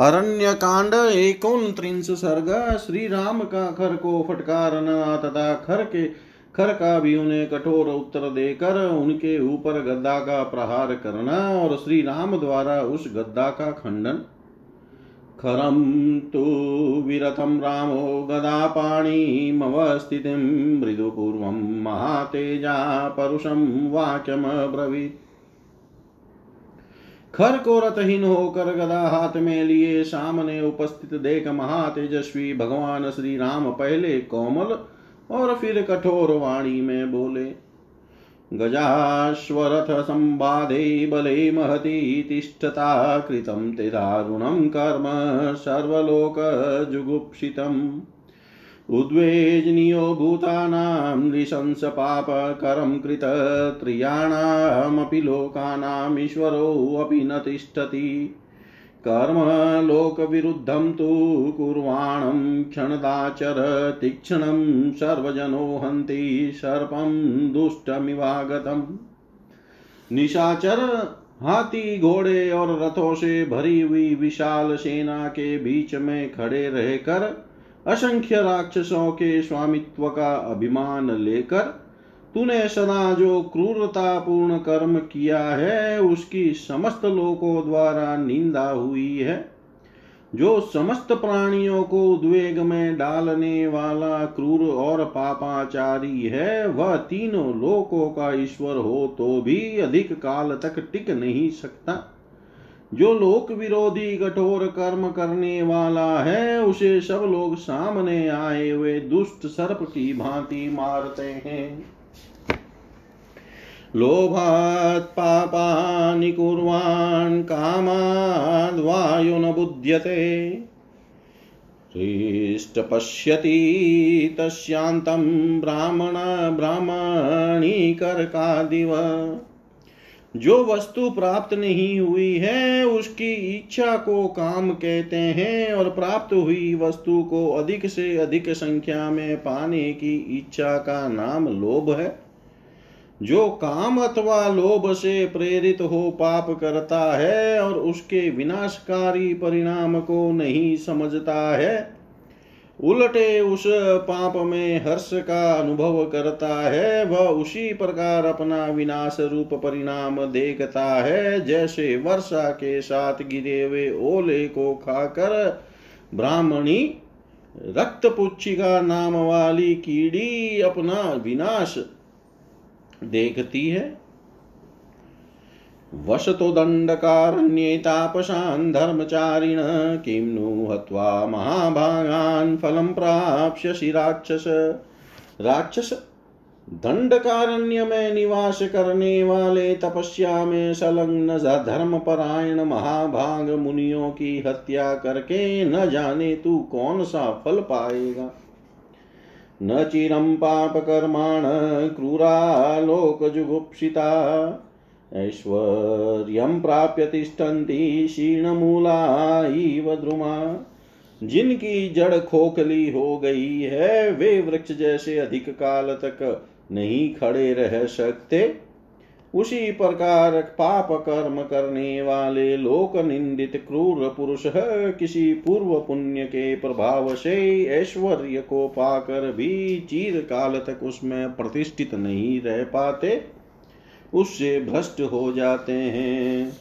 अरण्य कांड एकोन सर्ग श्री राम का खर को फटकारना तथा खर के, खर का भी उन्हें कठोर उत्तर देकर उनके ऊपर गद्दा का प्रहार करना और श्री राम द्वारा उस गद्दा का खंडन। खरं तु विरथं रामो गदापाणिमवस्थितिं मृदुपूर्वं महातेजा परुषम परुषं वाक्यमब्रवीत्। खर को रथहीन होकर गदा हाथ में लिए सामने उपस्थित देख महातेजस्वी भगवान श्री राम पहले कोमल और फिर कठोर वाणी में बोले गजाश्वरथ संवादे बले महती तिष्ठता कृतं ते कर्म सर्वलोकजुगुप्सितम्। उद्वेजनीयो भूतानां नृशंसपापकरं कृत त्रियाणामपि लोकानामीश्वरोऽपि न तिष्ठति। कर्मलोकविरुद्धं तु कुर्वाणं क्षणदाचर तीक्ष्णं सर्वजनो हन्ति, सर्पं दुष्टमिवागतम्। निशाचर हाथी घोड़े और रथों से भरी हुई विशाल सेना के बीच में खड़े रहकर असंख्य राक्षसों के स्वामित्व का अभिमान लेकर तूने सदा जो क्रूरता पूर्ण कर्म किया है, उसकी समस्त लोकों द्वारा निंदा हुई है। जो समस्त प्राणियों को उद्वेग में डालने वाला क्रूर और पापाचारी है, वह तीनों लोकों का ईश्वर हो तो भी अधिक काल तक टिक नहीं सकता। जो लोक विरोधी कठोर कर्म करने वाला है, उसे सब लोग सामने आए हुए दुष्ट सर्प की भांति मारते हैं। लोभात् पापानि कुर्वान् कामाद् वायु न बुध्यते। हृष्टपश्यति तस्यान्तं ब्राह्मण ब्राह्मणीकर्कादिव। जो वस्तु प्राप्त नहीं हुई है, उसकी इच्छा को काम कहते हैं और प्राप्त हुई वस्तु को अधिक से अधिक संख्या में पाने की इच्छा का नाम लोभ है। जो काम अथवा लोभ से प्रेरित हो पाप करता है और उसके विनाशकारी परिणाम को नहीं समझता है उलटे उस पाप में हर्ष का अनुभव करता है, वह उसी प्रकार अपना विनाश रूप परिणाम देखता है, जैसे वर्षा के साथ गिरे हुए ओले को खाकर ब्राह्मणी रक्त पुच्छिका नाम वाली कीड़ी अपना विनाश देखती है। वसतो दण्डकारण्ये धर्मचारिण किं नु हत्वा महाभागान् फलं प्राप्स्यसि राक्षस राक्षस दंडकारण्य में निवास करने वाले तपस्या में संलग्न धर्मपरायण महाभाग मुनियों की हत्या करके न जाने तू कौन सा फल पाएगा। न चिरं पापकर्माण क्रूरा लोकजुगुप्सिता ऐश्वर्यं प्राप्य तिष्ठन्ति शीर्णमूला इव द्रुमा। जिनकी जड़ खोखली हो गई है, वे वृक्ष जैसे अधिक काल तक नहीं खड़े रह सकते। उसी प्रकार पाप कर्म करने वाले लोक निंदित क्रूर पुरुष किसी पूर्व पुण्य के प्रभाव से ऐश्वर्य को पाकर भी चीर काल तक उसमें प्रतिष्ठित नहीं रह पाते। उससे भ्रष्ट हो जाते हैं।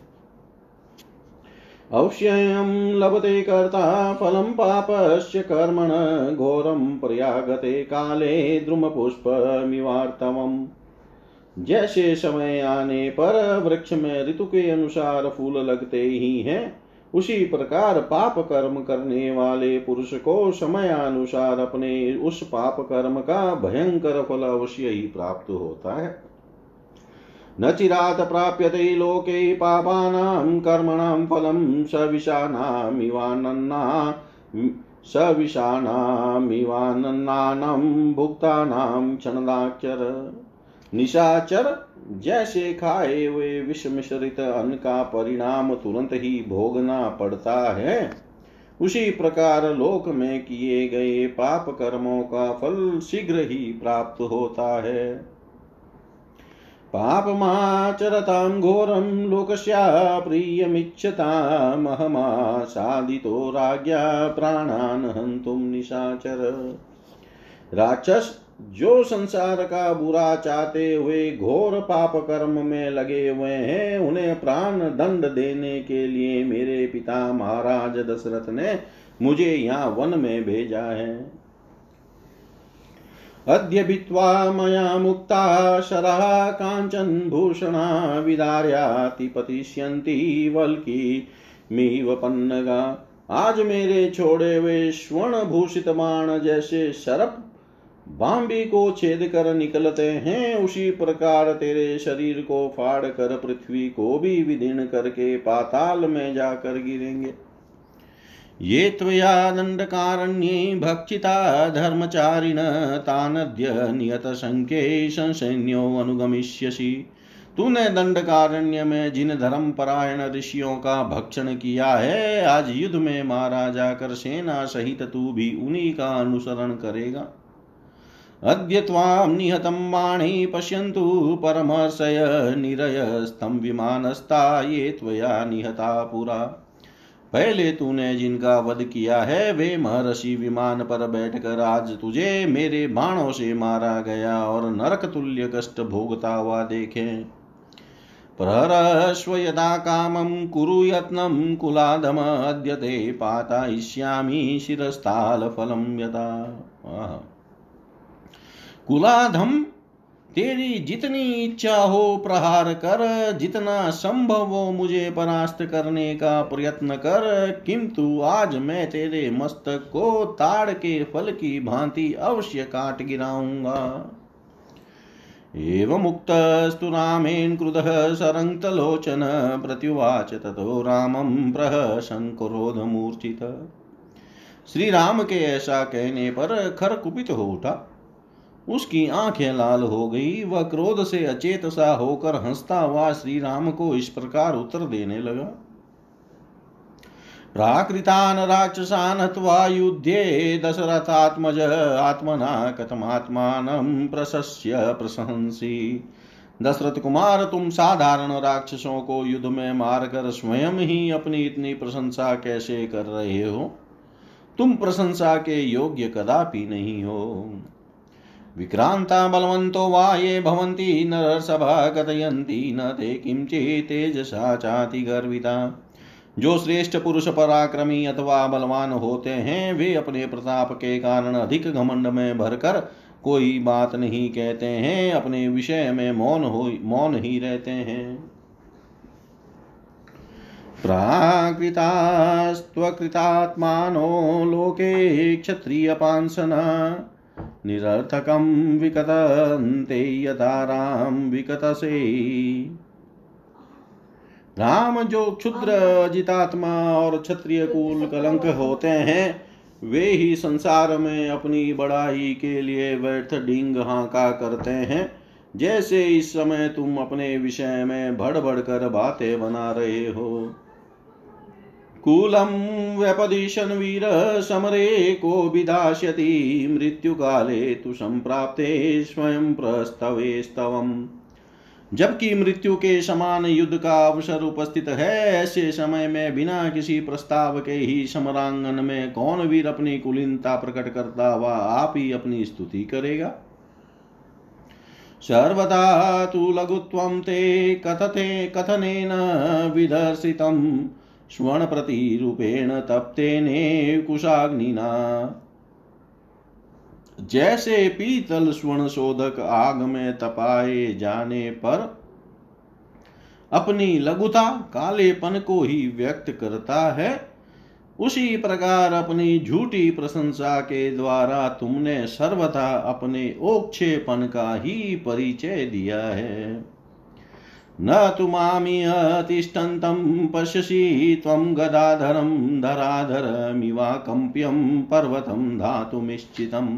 अवश्यं लभते कर्ता फलं पापस्य कर्मण घोरं प्रयागते काले द्रुम द्रुमपुष्पमिवार्तवम्। जैसे समय आने पर वृक्ष में ऋतु के अनुसार फूल लगते ही हैं, उसी प्रकार पाप कर्म करने वाले पुरुष को समय अनुसार अपने उस पाप कर्म का भयंकर फल अवश्य ही प्राप्त होता है। न चिरात् प्राप्यते लोके पापानां कर्मणां फलं सविशानामिवानन्ना, सविशानामिवानन्नानं भुक्तानां क्षणदाक्षर। निशाचर जैसे खाए हुए विष मिश्रित अन्न का परिणाम तुरंत ही भोगना पड़ता है। उसी प्रकार लोक में किए गए पाप कर्मों का फल शीघ्र ही प्राप्त होता है। पापमाचरतां घोरं लोकस्या प्रियमिच्छतामहमासादितो राज्ञा प्राणान् हन्तुं निशाचर। राक्षस जो संसार का बुरा चाहते हुए घोर पाप कर्म में लगे हुए हैं, उन्हें प्राण दंड देने के लिए मेरे पिता महाराज दशरथ ने मुझे यहाँ वन में भेजा है। अद्य भित्त्वा मया मुक्ता शरा काञ्चन भूषणा विदार्यातिपतिष्यन्ति वल्की पन्नगा। आज मेरे छोड़े हुए स्वर्ण भूषित बाण जैसे शरप बाम्बी को छेद कर निकलते हैं, उसी प्रकार तेरे शरीर को फाड़ कर पृथ्वी को भी विदीर्ण करके पाताल में जाकर गिरेंगे। ये त्वया दण्डकारण्ये भक्षिता धर्मचारिण तानद्य नियतसङ्ख्ये संसैन्यो अनुगमिष्यसि। तूने दंडकारण्य में जिन धर्म परायण ऋषियों का भक्षण किया है, आज युद्ध में मारा जाकर सेना सहित तू भी उन्हीं का अनुसरण करेगा। अद्य त्वां निहतं वाणी पश्यन्तु परमर्षय निरयस्तं विमानस्था ये त्वया निहता पुरा। पहले तूने जिनका वध किया है, वे महर्षि विमान पर बैठकर आज तुझे मेरे बाणों से मारा गया और नरक तुल्य कष्ट भोगता हुआ देखे। प्रहरस्व यदा कामं कुरु यत्नं कुलाधम अद्य ते पातयिष्यामि शिरस्थालफलं यथा कुलाधम तेरी जितनी इच्छा हो प्रहार कर, जितना संभव हो मुझे परास्त करने का प्रयत्न कर। किंतु आज मैं तेरे मस्तक को ताड़ के फल की भांति अवश्य काट गिराऊँगा। एवं एवमुक्तस्तु रामेण क्रुधः सरङ्क्तलोचन प्रत्युवाच ततो रामं प्रहसन् क्रोधमूर्छित श्री राम के ऐसा कहने पर खर कुपित हो उठा। उसकी आँखें लाल हो गई। वह क्रोध से अचेत सा होकर हंसता हुआ श्री राम को इस प्रकार उत्तर देने लगा। प्राकृतान राक्षसान हत्वा युद्धे दशरथात्मज आत्मना कथमात्मान प्रशस्य प्रशंसी। दशरथ कुमार, तुम साधारण राक्षसों को युद्ध में मारकर स्वयं ही अपनी इतनी प्रशंसा कैसे कर रहे हो? तुम प्रशंसा के योग्य कदापि नहीं हो। विक्रांता बलवन्तो वा ये भवन्ति नरसभा कथयन्ति न ते किञ्चित् तेजसा चाति गर्विता। जो श्रेष्ठ पुरुष पराक्रमी अथवा बलवान होते हैं, वे अपने प्रताप के कारण अधिक घमंड में भरकर कोई बात नहीं कहते हैं, अपने विषय में मौन हो, मौन ही रहते हैं। प्राकृतास्त्वकृतात्मानो लोके क्षत्रियपांसना निरर्थकं विकतन्ते यथा राम विकतसे राम जो क्षुद्र जितात्मा और क्षत्रिय कुल कलंक होते हैं, वे ही संसार में अपनी बड़ाई के लिए व्यर्थ डिंग हाका करते हैं। जैसे इस समय तुम अपने विषय में भड़ भड़ कर बातें बना रहे हो। कूलं व्यपदिशन् वीर समरे को विधास्यति मृत्युकाले तु सम्प्राप्ते स्वयं प्रस्तवेस्तवम् जबकि मृत्यु के समान युद्ध का अवसर उपस्थित है, ऐसे समय में बिना किसी प्रस्ताव के ही समरांगन में कौन वीर अपनी कुलीनता प्रकट करता हुआ आप ही अपनी स्तुति करेगा? सर्वदा तु लघुत्वं ते कथते कथनेन विदर्शितम्। स्वर्णप्रतिरूपेण तप्तेने कुशाग्निना। जैसे पीतल स्वर्ण शोधक आग में तपाए जाने पर, अपनी लघुता कालेपन को ही व्यक्त करता है, उसी प्रकार अपनी झूठी प्रशंसा के द्वारा तुमने सर्वथा अपने ओक्षेपन का ही परिचय दिया है। न तु मामियतिष्ठन्तं पश्यसि त्वं गदाधरं धराधरमिवाकम्प्यं पर्वतं धातुमिश्चितम्।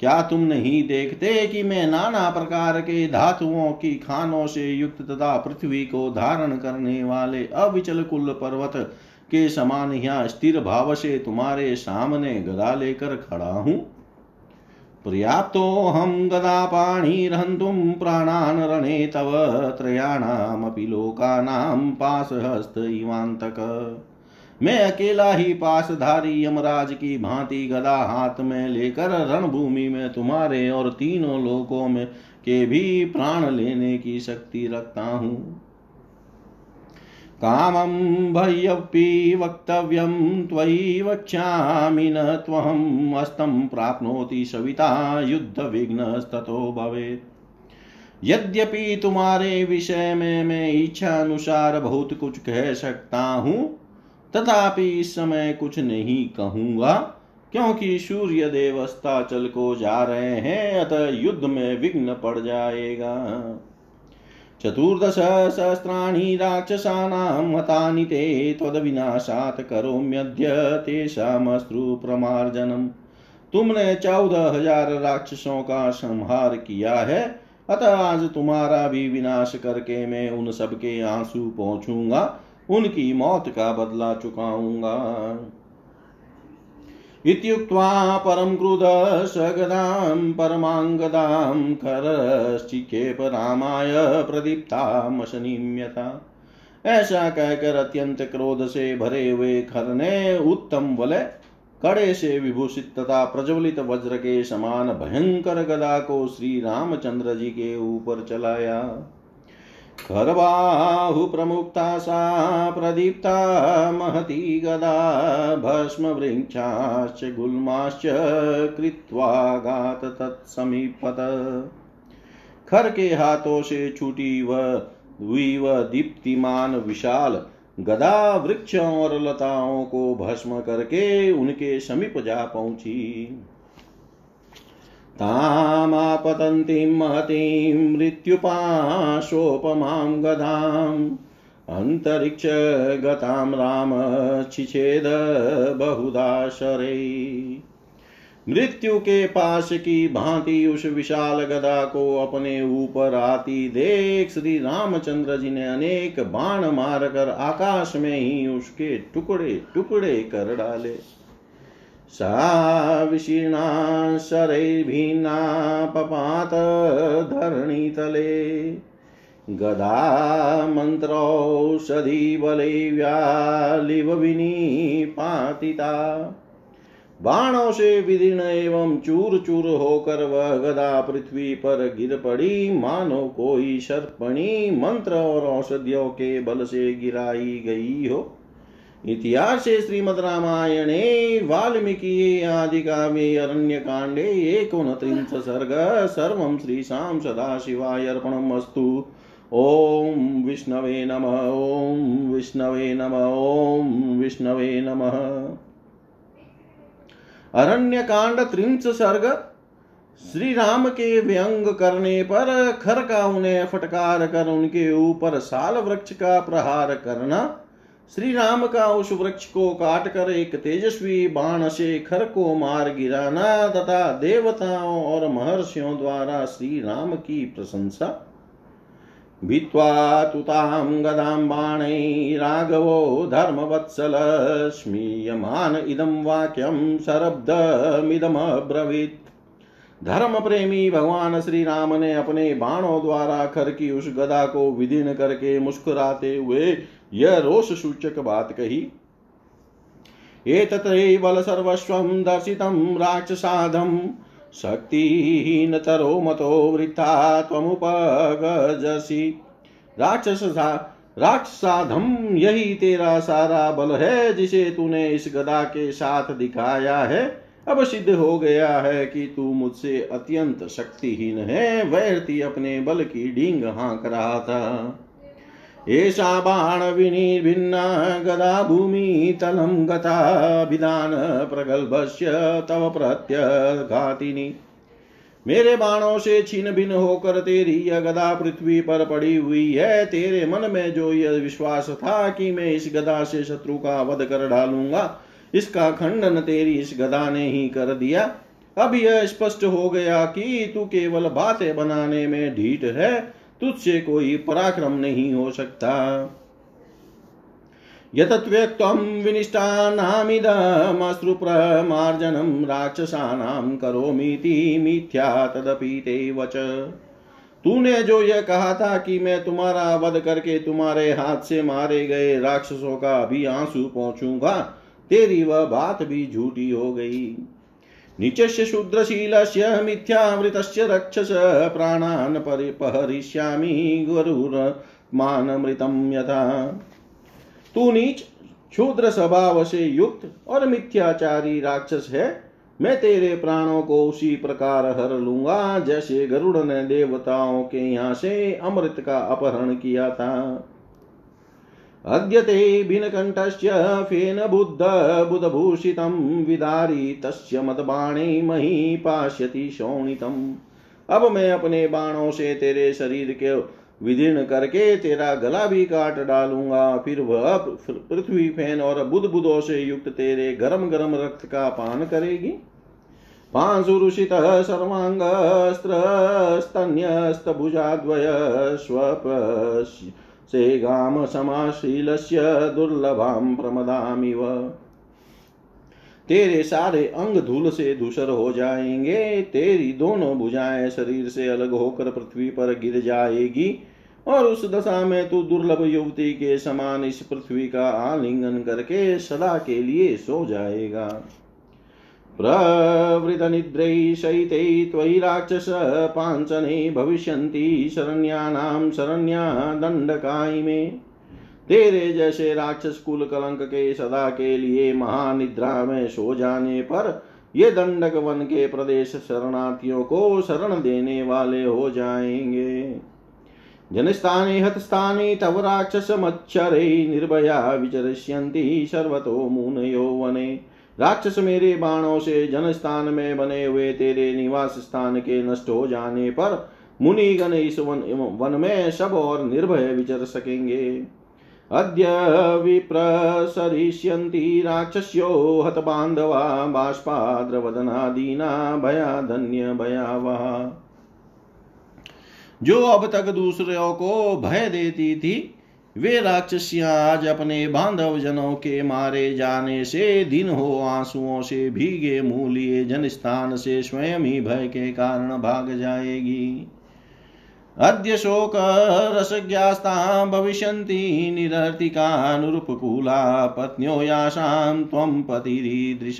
क्या तुम नहीं देखते कि मैं नाना प्रकार के धातुओं की खानों से युक्त तथा पृथ्वी को धारण करने वाले अविचल कुल पर्वत के समान यहाँ स्थिर भाव से तुम्हारे सामने गदा लेकर खड़ा हूँ? पर्याप्तोऽहं गदापाणिर्हन्तुं प्राणान् रणे तव त्रयाणामपि लोकानां पाशहस्त इवान्तक। मैं अकेला ही पासधारी यमराज की भांति गदा हाथ में लेकर रणभूमि में तुम्हारे और तीनों लोकों में के भी प्राण लेने की शक्ति रखता हूँ। कामं भय्यपि वक्तव्यं त्वयि वक्ष्यामि न त्वहम् अस्तं प्राप्नोति सविता युद्धविघ्नस्ततो भवेत्। यद्यपि तुम्हारे विषय में मैं इच्छा अनुसार बहुत कुछ कह सकता हूँ, तथापि इस समय कुछ नहीं कहूँगा, क्योंकि सूर्य देव चल को जा रहे हैं, अतः युद्ध में विघ्न पड़ जाएगा। चतुर्दश सहस्राणि राक्षसानां हतानि ते त्वद्विनाशात् करोम्यद्य तेषामश्रु प्रमार्जनम् तुमने चौदह हज़ार राक्षसों का संहार किया है। अतः आज तुम्हारा भी विनाश करके मैं उन सबके आँसू पहुंचूँगा उनकी मौत का बदला चुकाऊँगा। इत्युक्त्वा परं क्रुध सगदां परमाङ्गदां करश्चिकेप रामाय प्रदीप्तामशनिम्यता ऐसा कहकर अत्यंत क्रोध से भरे हुए खर ने उत्तम वलय, कड़े से विभूषित तथा प्रज्वलित वज्र के समान भयंकर गदा को श्री रामचंद्र जी के ऊपर चलाया। खरबाहु प्रमुक्ता सा प्रदीप्ता महती गदा, भस्मवृक्षाश्च गुल्माश्च कृत्वा गात तत्समीपत। खर के हाथों से छूटी व दीप्तिमान विशाल गदा, वृक्षों और लताओं को भस्म करके उनके समीप जा पहुँची। तामापतन्तीं महतीं मृत्युपाशोपमां गदाम्। अन्तरिक्षगतां राम बहुधा मृत्यु के पास की भांति उस विशाल गदा को अपने ऊपर आती देख श्री रामचंद्र जी ने अनेक बाण मारकर आकाश में ही उसके टुकड़े टुकड़े कर डाले। सा विशीर्णा शरैर्भिन्ना पपात धरणीतले गदा मन्त्रौषधिबले व्यालिवविनीपातिता बाणों से विदीर्ण एवं चूर चूर होकर वह गदा पृथ्वी पर गिर पड़ी। मानो कोई सर्पणी मंत्र और औषधियों के बल से गिराई गई हो। इतिहास श्रीमद रामायणे वाल्मीकि आदि काव्ये अरण्य कांडे एकोनत्रिंश सर्ग, सर्व श्रीशां सदाशिवाय अर्पणमस्तु ॐ विष्णवे नम, ॐ विष्णवे नम, ॐ विष्णवे नमः। कांड त्रिंश सर्ग श्री राम के व्यंग करने पर, खर का उन्हें फटकार कर उनके ऊपर साल वृक्ष का प्रहार करना। श्री राम का उस वृक्ष को काट कर एक तेजस्वी बाण से खर को मार गिराना तथा देवताओं और महर्षियों द्वारा श्री राम की प्रशंसा। भित्वा तुतां गदां बाणै राघवो धर्मवत्सल स्मीयमान इदं वाक्यं शरब्दमिदमब्रवीत् धर्म प्रेमी भगवान श्री राम ने अपने बाणों द्वारा खर की उस गदा को विदीर्ण करके मुस्कुराते हुए यह रोष सूचक बात कही। एतत्रैवल सर्वस्वं दर्शितं राक्षसाधं शक्तिहीनतरो मतो वृथा त्वमुपगजसि। राक्षस राक्षसाधम यही तेरा सारा बल है, जिसे तूने इस गदा के साथ दिखाया है। अब सिद्ध हो गया है कि तू मुझसे अत्यंत शक्तिहीन है, वैरती अपने बल की डींग हाँक रहा था। एषा बाणविनिर्भिन्ना गदा भूमितलं गताभिधान प्रगल्भस्य तव प्रत्यघातिनी। मेरे बाणों से छीन भिन्न होकर तेरी यह गदा पृथ्वी पर पड़ी हुई है। तेरे मन में जो यह विश्वास था कि मैं इस गदा से शत्रु का वध कर डालूँगा, इसका खंडन तेरी इस गदा ने ही कर दिया। अब यह स्पष्ट हो गया कि तू केवल बातें बनाने में ढीठ है तुझसे कोई पराक्रम नहीं हो सकता। यतत्व्यक्त्वं विनिष्टानामिदमश्रुप्रमार्जनं राक्षसानां मिथ्या तदपि ते वच। तूने जो यह कहा था कि मैं तुम्हारा वध करके तुम्हारे हाथ से मारे गए राक्षसों का भी आँसू पहुंचूँगा, तेरी वह बात भी झूठी हो गई। नीचस्य शूद्रशीलस्य मिथ्यामृतस्य रक्षस प्राणान् परिपहरिष्यामि गरुरमानमृतं यथा। तू नीच क्षुद्र स्वभाव से युक्त और मिथ्याचारी राक्षस है। मैं तेरे प्राणों को उसी प्रकार हर लूँगा, जैसे गरुड़ ने देवताओं के यहाँ से अमृत का अपहरण किया था। अद्य ते भिनकण्ठस्य फेन बुद्ध बुधभूषितं विदारी, तस्य मदबाणे मही पाश्यति शोणितम्। अब मैं अपने बाणों से तेरे शरीर के विदीर्ण करके तेरा गला भी काट डालूँगा। फिर वह पृथ्वी फ़ैन और बुध बुधों से युक्त तेरे गरम गरम रक्त का पान करेगी। पांशुरुषित सर्वाङ्गस्त्रस्तन्यस्तभुजाद्वय स्वप से गाम समाशीलस्य दुर्लभां प्रमदामिव। तेरे सारे अंग धूल से धूसर हो जाएँगे, तेरी दोनों भुजाएँ शरीर से अलग होकर पृथ्वी पर गिर जाएगी, और उस दशा में तू दुर्लभ युवती के समान इस पृथ्वी का आलिंगन करके सदा के लिए सो जाएगा। प्रवृतनिद्रै शैते त्वयि राक्षस पाञ्चने भविष्यन्ति शरण्यानां शरण्या दण्डकायिमे तेरे जैसे राक्षस कुल कलंक के सदा के लिए महानिद्रा में सो जाने पर ये दंडक वन के प्रदेश शरणार्थियों को शरण देने वाले हो जाएँगे। जनस्थाने, हतस्थाने तव राक्षस मच्छरे निर्भया विचरिष्यन्ति सर्वतो मुनयो वने। राक्षस मेरे बाणों से जनस्थान में बने हुए तेरे निवास स्थान के नष्ट हो जाने पर मुनिगण इस वन वन में सब और निर्भय विचर सकेंगे। अद्य विप्रसरिष्यन्ति राक्षस्यो, हतबान्धवा, बाष्पाद्रवदनादीना भयाधन्य भयावहा। जो अब तक दूसरों को भय देती थी वे राक्षसियाँ आज अपने बांधव जनों के मारे जाने से दिन हो आंसुओं से भीगे मुँह लिए जन स्थान से स्वयं ही भय के कारण भाग जाएगी। अद्य शोक रसज्ञास्ता भविष्यन्ति निरर्तिकानुरूपकूला पत्न्यो यासां त्वं पतिरीदृश।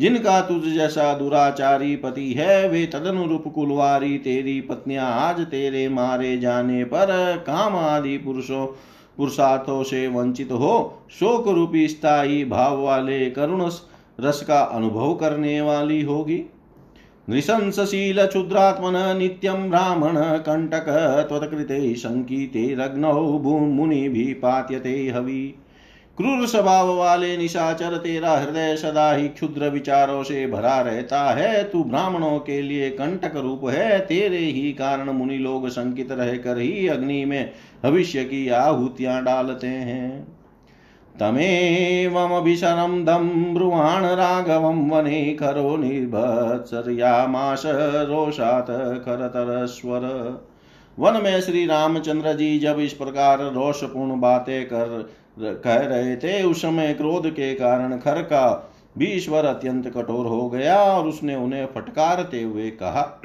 जिनका तुझ जैसा दुराचारी पति है, वे तदनुरूप कुलवारी, तेरी पत्नियाँ आज तेरे मारे जाने पर काम आदि पुरुषों, पुरुषार्थों से वंचित हो, शोक रूपी स्थायी भाव वाले करुण रस का अनुभव करने वाली होगी। नृशंसशील क्षुद्रात्मन, नित्यं ब्राह्मण कण्टक त्वत्कृते शङ्किते रग्नौ मुनिभिः पात्यते हवि। क्रूर स्वभाव वाले निशाचर तेरा हृदय सदा ही क्षुद्र विचारों से भरा रहता है। तू ब्राह्मणों के लिए कंटक रूप है। तेरे ही कारण मुनि लोग संकित रहकर ही अग्नि में भविष्य की आहुतियाँ डालते हैं। तमेवमभिशरं दं ब्रुवाण राघवं वने खरो निर्भत्सर्यामाश रोषात् करतरस्वर। वन में श्री रामचंद्र जी जब इस प्रकार रोषपूर्ण बातें कर कह रहे थे, उस समय क्रोध के कारण खर का भी ईश्वर अत्यंत कठोर हो गया और उसने उन्हें फटकारते हुए कहा,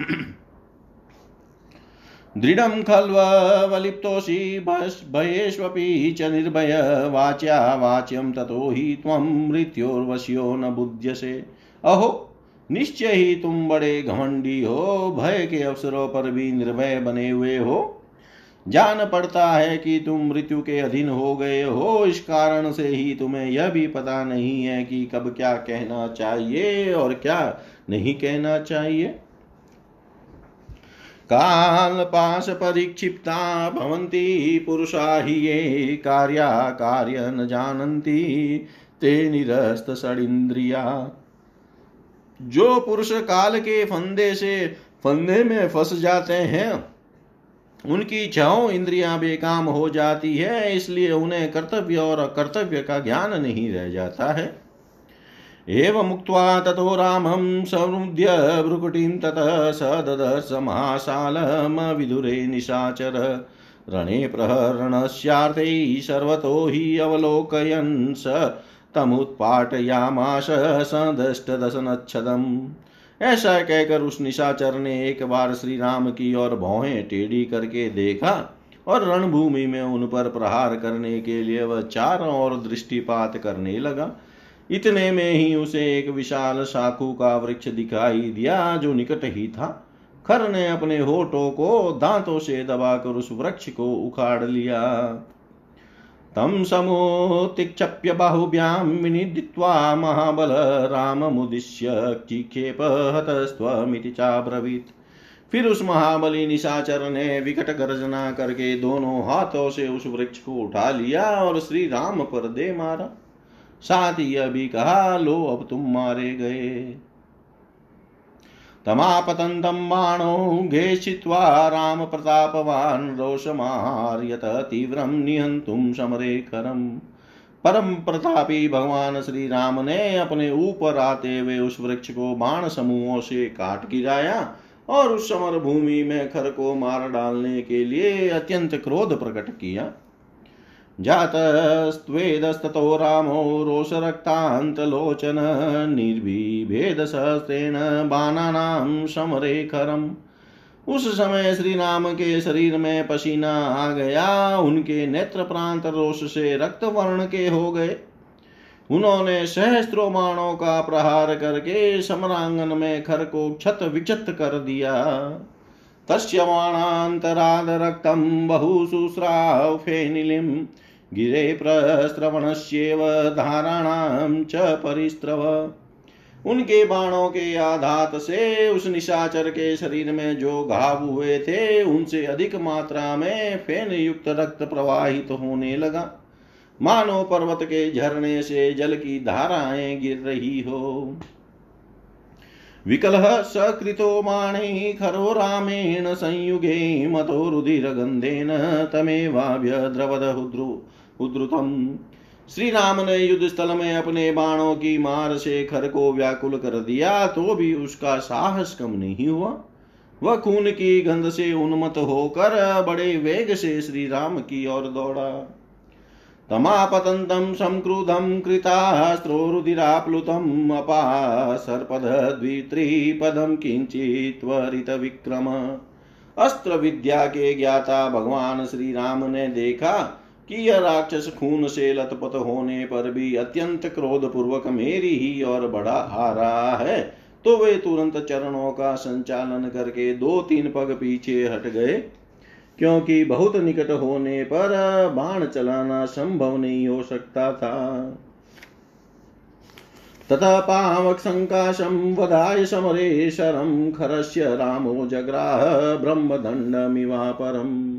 दृढ़ खल्वलिप्तोषि भयेष्वपि च निर्भय वाच्या वाच्यम ततो ही त्वं मृत्योर्वश्यो न बुध्यसे। अहो, निश्चय ही तुम बड़े घमंडी हो, भय के अवसरों पर भी निर्भय बने हुए हो। जान पड़ता है कि तुम मृत्यु के अधीन हो गए हो। इस कारण से ही तुम्हें यह भी पता नहीं है कि कब क्या कहना चाहिए और क्या नहीं कहना चाहिए। काल पाश परिक्षिप्ता भवन्ति, पुरुषा ही ये कार्या कार्य न जानती ते निरस्त सड़िंद्रिया जो पुरुष काल के फंदे से फंदे में फंस जाते हैं उनकी इच्छाओं, इंद्रियाँ बेकाम हो जाती है, इसलिए उन्हें कर्तव्य और अकर्तव्य का ज्ञान नहीं रह जाता है। एवं मुक्त्वा ततो रामं समुद्य भ्रुकुटिं ततः स ददर्श निशाचर। रणे प्रहरणस्यार्थे सर्वतो हि अवलोकयन् स तमुत्पाटयामाश सदष्टदशनच्छदम्। ऐसा कहकर उस निशाचर ने एक बार श्री राम की ओर भौहें टेढ़ी करके देखा और रणभूमि में उन पर प्रहार करने के लिए वह चारों ओर दृष्टिपात करने लगा। इतने में ही उसे एक विशाल शाखू का वृक्ष दिखाई दिया जो निकट ही था। खर ने अपने होठों को दांतों से दबाकर उस वृक्ष को उखाड़ लिया। तम समुतिक्षप्य बाहुभ्यां विनिदित्वा महाबल राममुदिश्य चिक्षेप हतस्त्वमिति चाब्रवीत्। फिर उस महाबली निशाचर ने विकट गर्जना करके दोनों हाथों से उस वृक्ष को उठा लिया और श्री राम पर दे मारा। साथ ही यह भी कहा, लो, अब तुम मारे गए। तमापतन्तं बाणो घेषित्वा रामप्रतापवान् रोषमार्यत तीव्रं निहन्तुं परम प्रतापी भगवान श्री राम ने अपने ऊपर आते हुए उस वृक्ष को बाण समूहों से काट गिराया और उस समर भूमि में खर को मार डालने के लिए अत्यंत क्रोध प्रकट किया। जातस्त्वेदस्ततो रामो रोषरक्तान्तलोचन निर्विभेदसहस्रेण बाणानां समरेखरम्। उस समय श्री राम के शरीर में पसीना आ गया, उनके नेत्र प्रांत रोष से रक्त वर्ण के हो गए। उन्होंने सहस्त्रो बाणों का प्रहार करके समरांगन में खर को क्षत विचत कर दिया। तस्य बाणान्तराद रक्तं फेनिलिम्। गिरे प्रस्रवणस्येव धाराणां च परिस्रव। उनके बाणों के आघात से उस निशाचर के शरीर में जो घाव हुए थे, उनसे अधिक मात्रा में फेन युक्त रक्त प्रवाहित होने लगा। मानो पर्वत के झरने से जल की धाराएँ गिर रही हो। विकलः सकृतो माणे खरो रामेण संयुगे मतो रुधिरगन्धेन तमेवाभ्यद्रवदहुद्रु उद्रुतम श्री राम ने युद्ध स्थल में अपने बाणों की मार से खर को व्याकुल कर दिया तो भी उसका साहस कम नहीं हुआ। वह खून की गंध से उन्मत होकर बड़े वेग से श्री राम की ओर दौड़ा। तमापतन्तं संक्रुधं कृतास्त्रोरुदिराप्लुतम् अपासर्पदद्वित्रिपदं किञ्चित् त्वरितविक्रम अस्त्र विद्या के ज्ञाता भगवान श्री राम ने देखा कि यह राक्षस खून से लतपत होने पर भी अत्यंत क्रोध पूर्वक मेरी ही और बड़ा आ रहा है। तो वे तुरंत चरणों का संचालन करके दो तीन पग पीछे हट गए। क्योंकि बहुत निकट होने पर बाण चलाना संभव नहीं हो सकता था। ततः पावक संकाशम वधाय समरे शरम खरस्य रामो जग्राह ब्रह्मदंडमिवा परम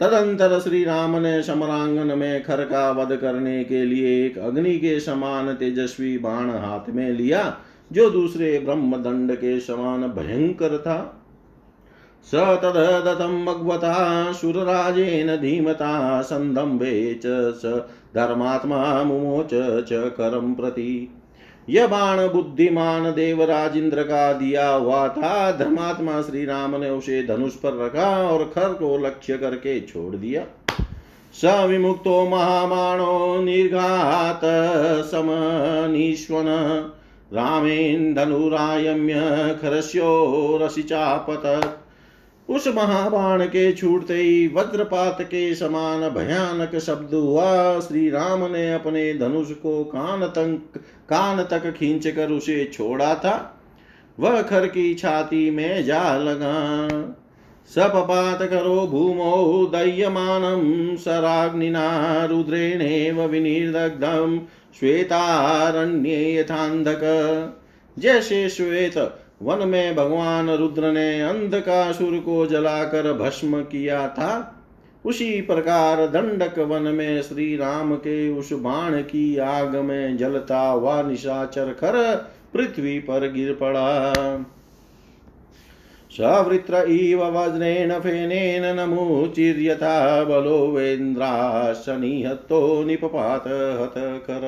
तदंतर श्री राम ने समरांगन में खर का वध करने के लिए एक अग्नि के समान तेजस्वी बाण हाथ में लिया, जो दूसरे ब्रह्म दंड के समान भयंकर था। स तददतं भगवता सुरराजेन धीमता संदम्भे च स धर्मात्मा मुमोच च करम प्रति। यह बाण बुद्धिमान देवराज इंद्र का दिया हुआ था, धर्मात्मा श्री राम ने उसे धनुष पर रखा और खर को लक्ष्य करके छोड़ दिया। स विमुक्तो महामाणो निर्घात समनीश्वन, रामेन धनुरायम्य खरस्यो रसिचापत। उस महाबाण के छूटते ही वज्रपात के समान भयानक शब्द हुआ। श्री राम ने अपने धनुष को कान तक कान तक खींच कर उसे छोड़ा था। वह खर की छाती में जा लगा। सपपात करो भूमौ दह्यमानं। सराग्निना रुद्रेणेव विनिर्दग्धं। श्वेतारण्ये यथान्धक। जैसे श्वेत वन में भगवान रुद्र ने अंधकासुर को जलाकर भस्म किया था। उसी प्रकार दंडक वन में श्री राम के उस बाण की आग में जलता हुआ निशाचर खर पृथ्वी पर गिर पड़ा। सवृत्र इव वज्रेण फेनेन नमुचिर्यथा बलो वेन्द्राशनिहतो निपपात हत कर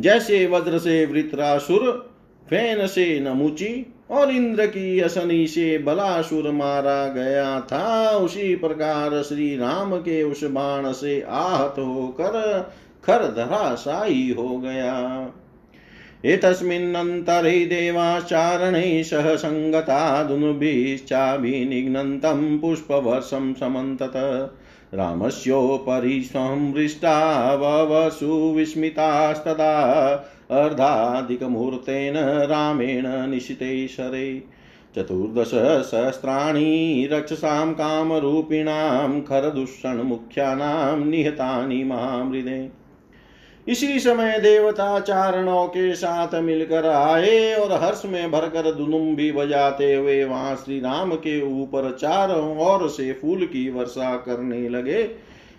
जैसे वज्र से वृत्रासुर, फ़ैन से नमुची, और इंद्र की असनी से बलासुर मारा गया था, उसी प्रकार श्री राम के उस बाण से आहत होकर खर धराशायी हो गया। एतस्मिन्नन्तरे देवाचारणे सह सङ्गता दुनुभिश्चाभिनिघ्नन्तं पुष्पवर्षं समन्तत। रामस्योपरि संहृष्टा ववसु विस्मितास्तदा अर्धाधिकमुहूर्तेन रामेण निशिते शरे। चतुर्दशसहस्राणि रक्षसां कामरूपिणां खरदूषणमुख्यानां निहतानि महामृदे। इसी समय देवता चारणों के साथ मिलकर आए और हर्ष में भरकर दुनुम भी बजाते हुए वहाँ श्री राम के ऊपर चारों ओर से फूल की वर्षा करने लगे।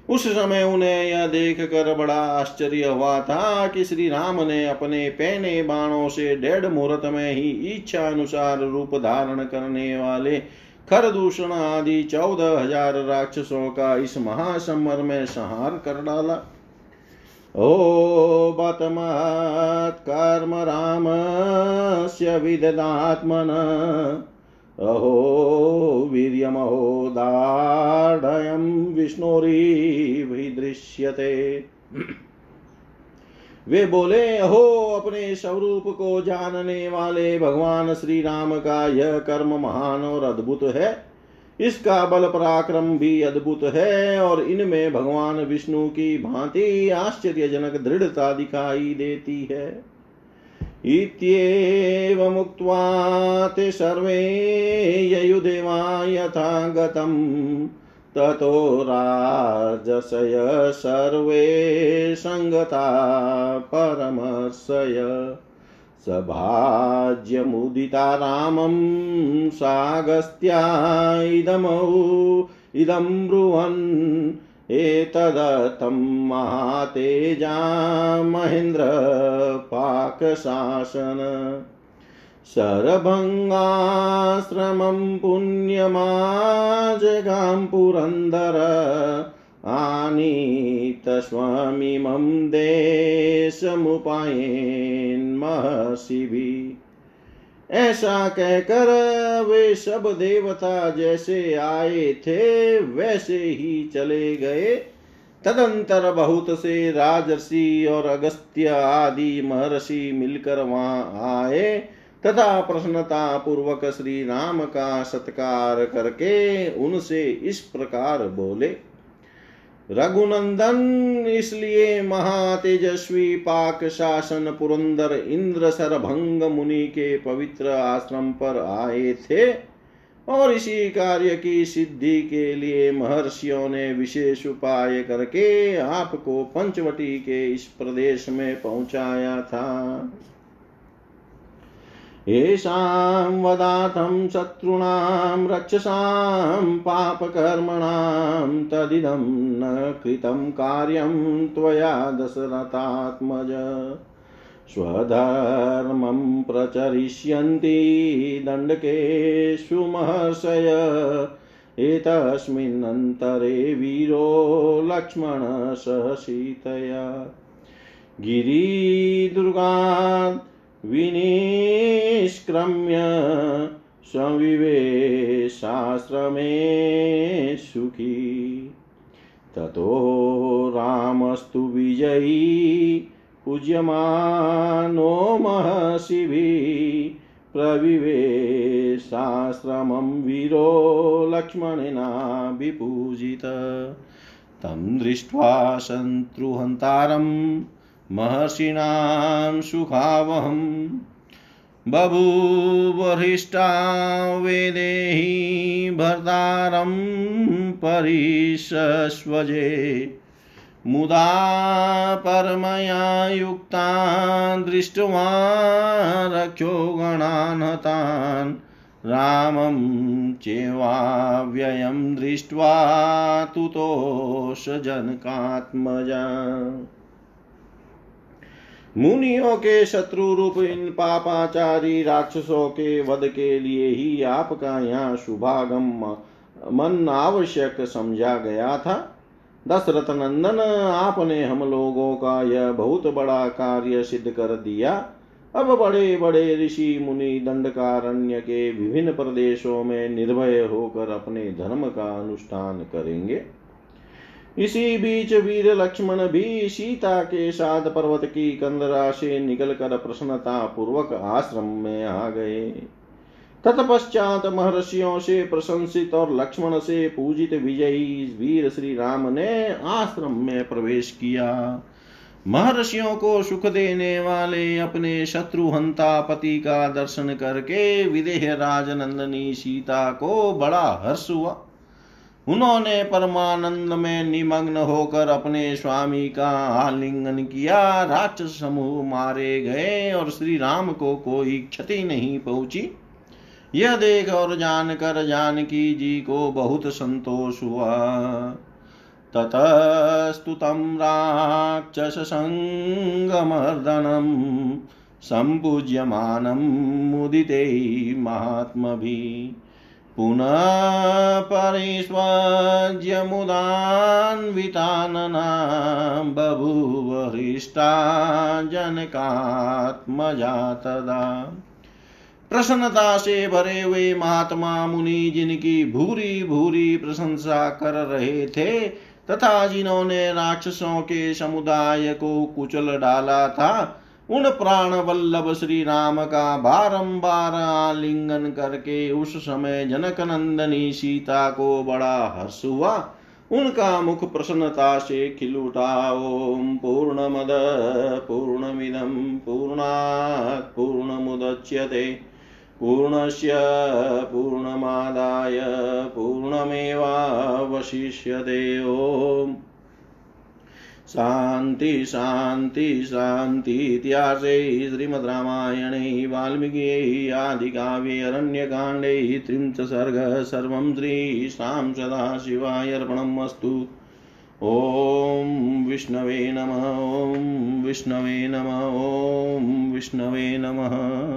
उस समय उन्हें यह देख कर बड़ा आश्चर्य हुआ था कि श्री राम ने अपने पहने बाणों से डेढ़ मुहूर्त में ही इच्छा अनुसार रूप धारण करने वाले खरदूषण आदि चौदह हज़ार राक्षसों का इस महासमर में संहार कर डाला। ओ बतमत्कर्म रामस्य विददात्मन। अहो वीर्यमहो दाढयं विष्णुरीदृश्यते वे बोले, अहो, अपने स्वरूप को जानने वाले भगवान श्री राम का यह कर्म महान और अद्भुत है। इसका बल पराक्रम भी अद्भुत है, और इनमें भगवान विष्णु की भांति आश्चर्यजनक दृढ़ता दिखाई देती है। इत्येवमुक्त्वा ते सर्वे ययुदेवा यथा गतम् ततो राजसय सर्वे सङ्गता परमर्शय सभाज्यमुदिता रामं सागस्त्या इदमौ इदं ब्रुवन् एतदर्थं महातेजा महेन्द्रपाकशासन शरभङ्गाश्रमं पुण्यमाजगां पुरन्दर आनीतस्वमिमं देशमुपायेन्महर्षिभिः ऐसा कहकर वे सब देवता जैसे आए थे, वैसे ही चले गए। तदंतर बहुत से राजर्षि और अगस्त्य आदि महर्षि मिलकर वहाँ आए। तथा प्रसन्नता पूर्वक श्री राम का सत्कार करके उनसे इस प्रकार बोले। रघुनंदन इसलिए महातेजस्वी पाक शासन पुरंदर इंद्र सरभंग मुनि के पवित्र आश्रम पर आए थे और इसी कार्य की सिद्धि के लिए महर्षियों ने विशेष उपाय करके आपको पंचवटी के इस प्रदेश में पहुँचाया था। येषां वदातं शत्रूणां, रक्षसां, पापकर्मणां, तदिदं न कृतं कार्यं त्वया दशरथात्मज। स्वधर्मं प्रचरिष्यन्ति दण्डकेषु महर्षय एतस्मिन्नन्तरे वीरो लक्ष्मणः सीतया विनिष्क्रम्य संविवेशाश्रमे सुखी ततो रामस्तु विजयी पूज्यमानो महर्षिभिः प्रविवेशाश्रमं वीरो लक्ष्मणेना विपूजित तं दृष्ट्वा शत्रुहन्तारम् महर्षिणां सुखावहं बभूवरिष्ठा वेदेहि भर्तारं परिशस्वजे मुदा परमया युक्ता दृष्ट्वा रक्षो गणान् हतान् रामं चेवाव्ययं दृष्ट्वा तुतोषजनकात्मजा मुनियों के शत्रु रूप इन पापाचारी राक्षसों के वध के लिए ही आपका यहाँ शुभागम मन आवश्यक समझा गया था। दशरथ नंदन, आपने हम लोगों का यह बहुत बड़ा कार्य सिद्ध कर दिया। अब बड़े बड़े ऋषि मुनि दंडकारण्य के विभिन्न प्रदेशों में निर्भय होकर अपने धर्म का अनुष्ठान करेंगे। इसी बीच वीर लक्ष्मण भी सीता के साथ पर्वत की कंदरा से निकलकर प्रसन्नता पूर्वक आश्रम में आ गए। तत्पश्चात महर्षियों से प्रशंसित और लक्ष्मण से पूजित विजयी वीर श्री राम ने आश्रम में प्रवेश किया। महर्षियों को सुख देने वाले अपने शत्रुहंता पति का दर्शन करके विदेह राजनंदनी सीता को बड़ा हर्ष हुआ। उन्होंने परमानंद में निमग्न होकर अपने स्वामी का आलिंगन किया। राक्षस समूह मारे गए और श्री राम को कोई क्षति नहीं पहुँची। यह देख और जानकर जानकी जी को बहुत संतोष हुआ। ततस्तु तं राक्षससङ्गमर्दनं सम्पूज्यमानं मुदिते महात्मभिः पुनः परिष्वज्यमुदान्वितानना बभूव हृष्टा जनकात्मजा तदा प्रसन्नता से भरे हुए महात्मा मुनि, जिनकी भूरी भूरी प्रशंसा कर रहे थे, तथा जिन्होंने राक्षसों के समुदाय को कुचल डाला था उन प्राण वल्लभ श्री राम का बारंबार आलिंगन करके उस समय जनक नंदनी सीता को बड़ा हर्ष हुआ। उनका मुख प्रसन्नता से खिल उठा ओम पूर्ण मद पूर्णमिदम पूर्णात्, पूर्णमुदच्यते। पूर्णस्य, पूर्णमादाय, पूर्णमेवावशिष्यते। ॐ शान्ति शान्ति शान्ति इत्यासे श्रीमद् रामायणे वाल्मीकियै आदिकाव्ये, अरण्यकाण्डे त्रिंश सर्ग सर्वं श्रीशां सदाशिवाय अर्पणम् अस्तु। ॐ विष्णवे नमः, ॐ विष्णवे नमः, ॐ विष्णवे नमः।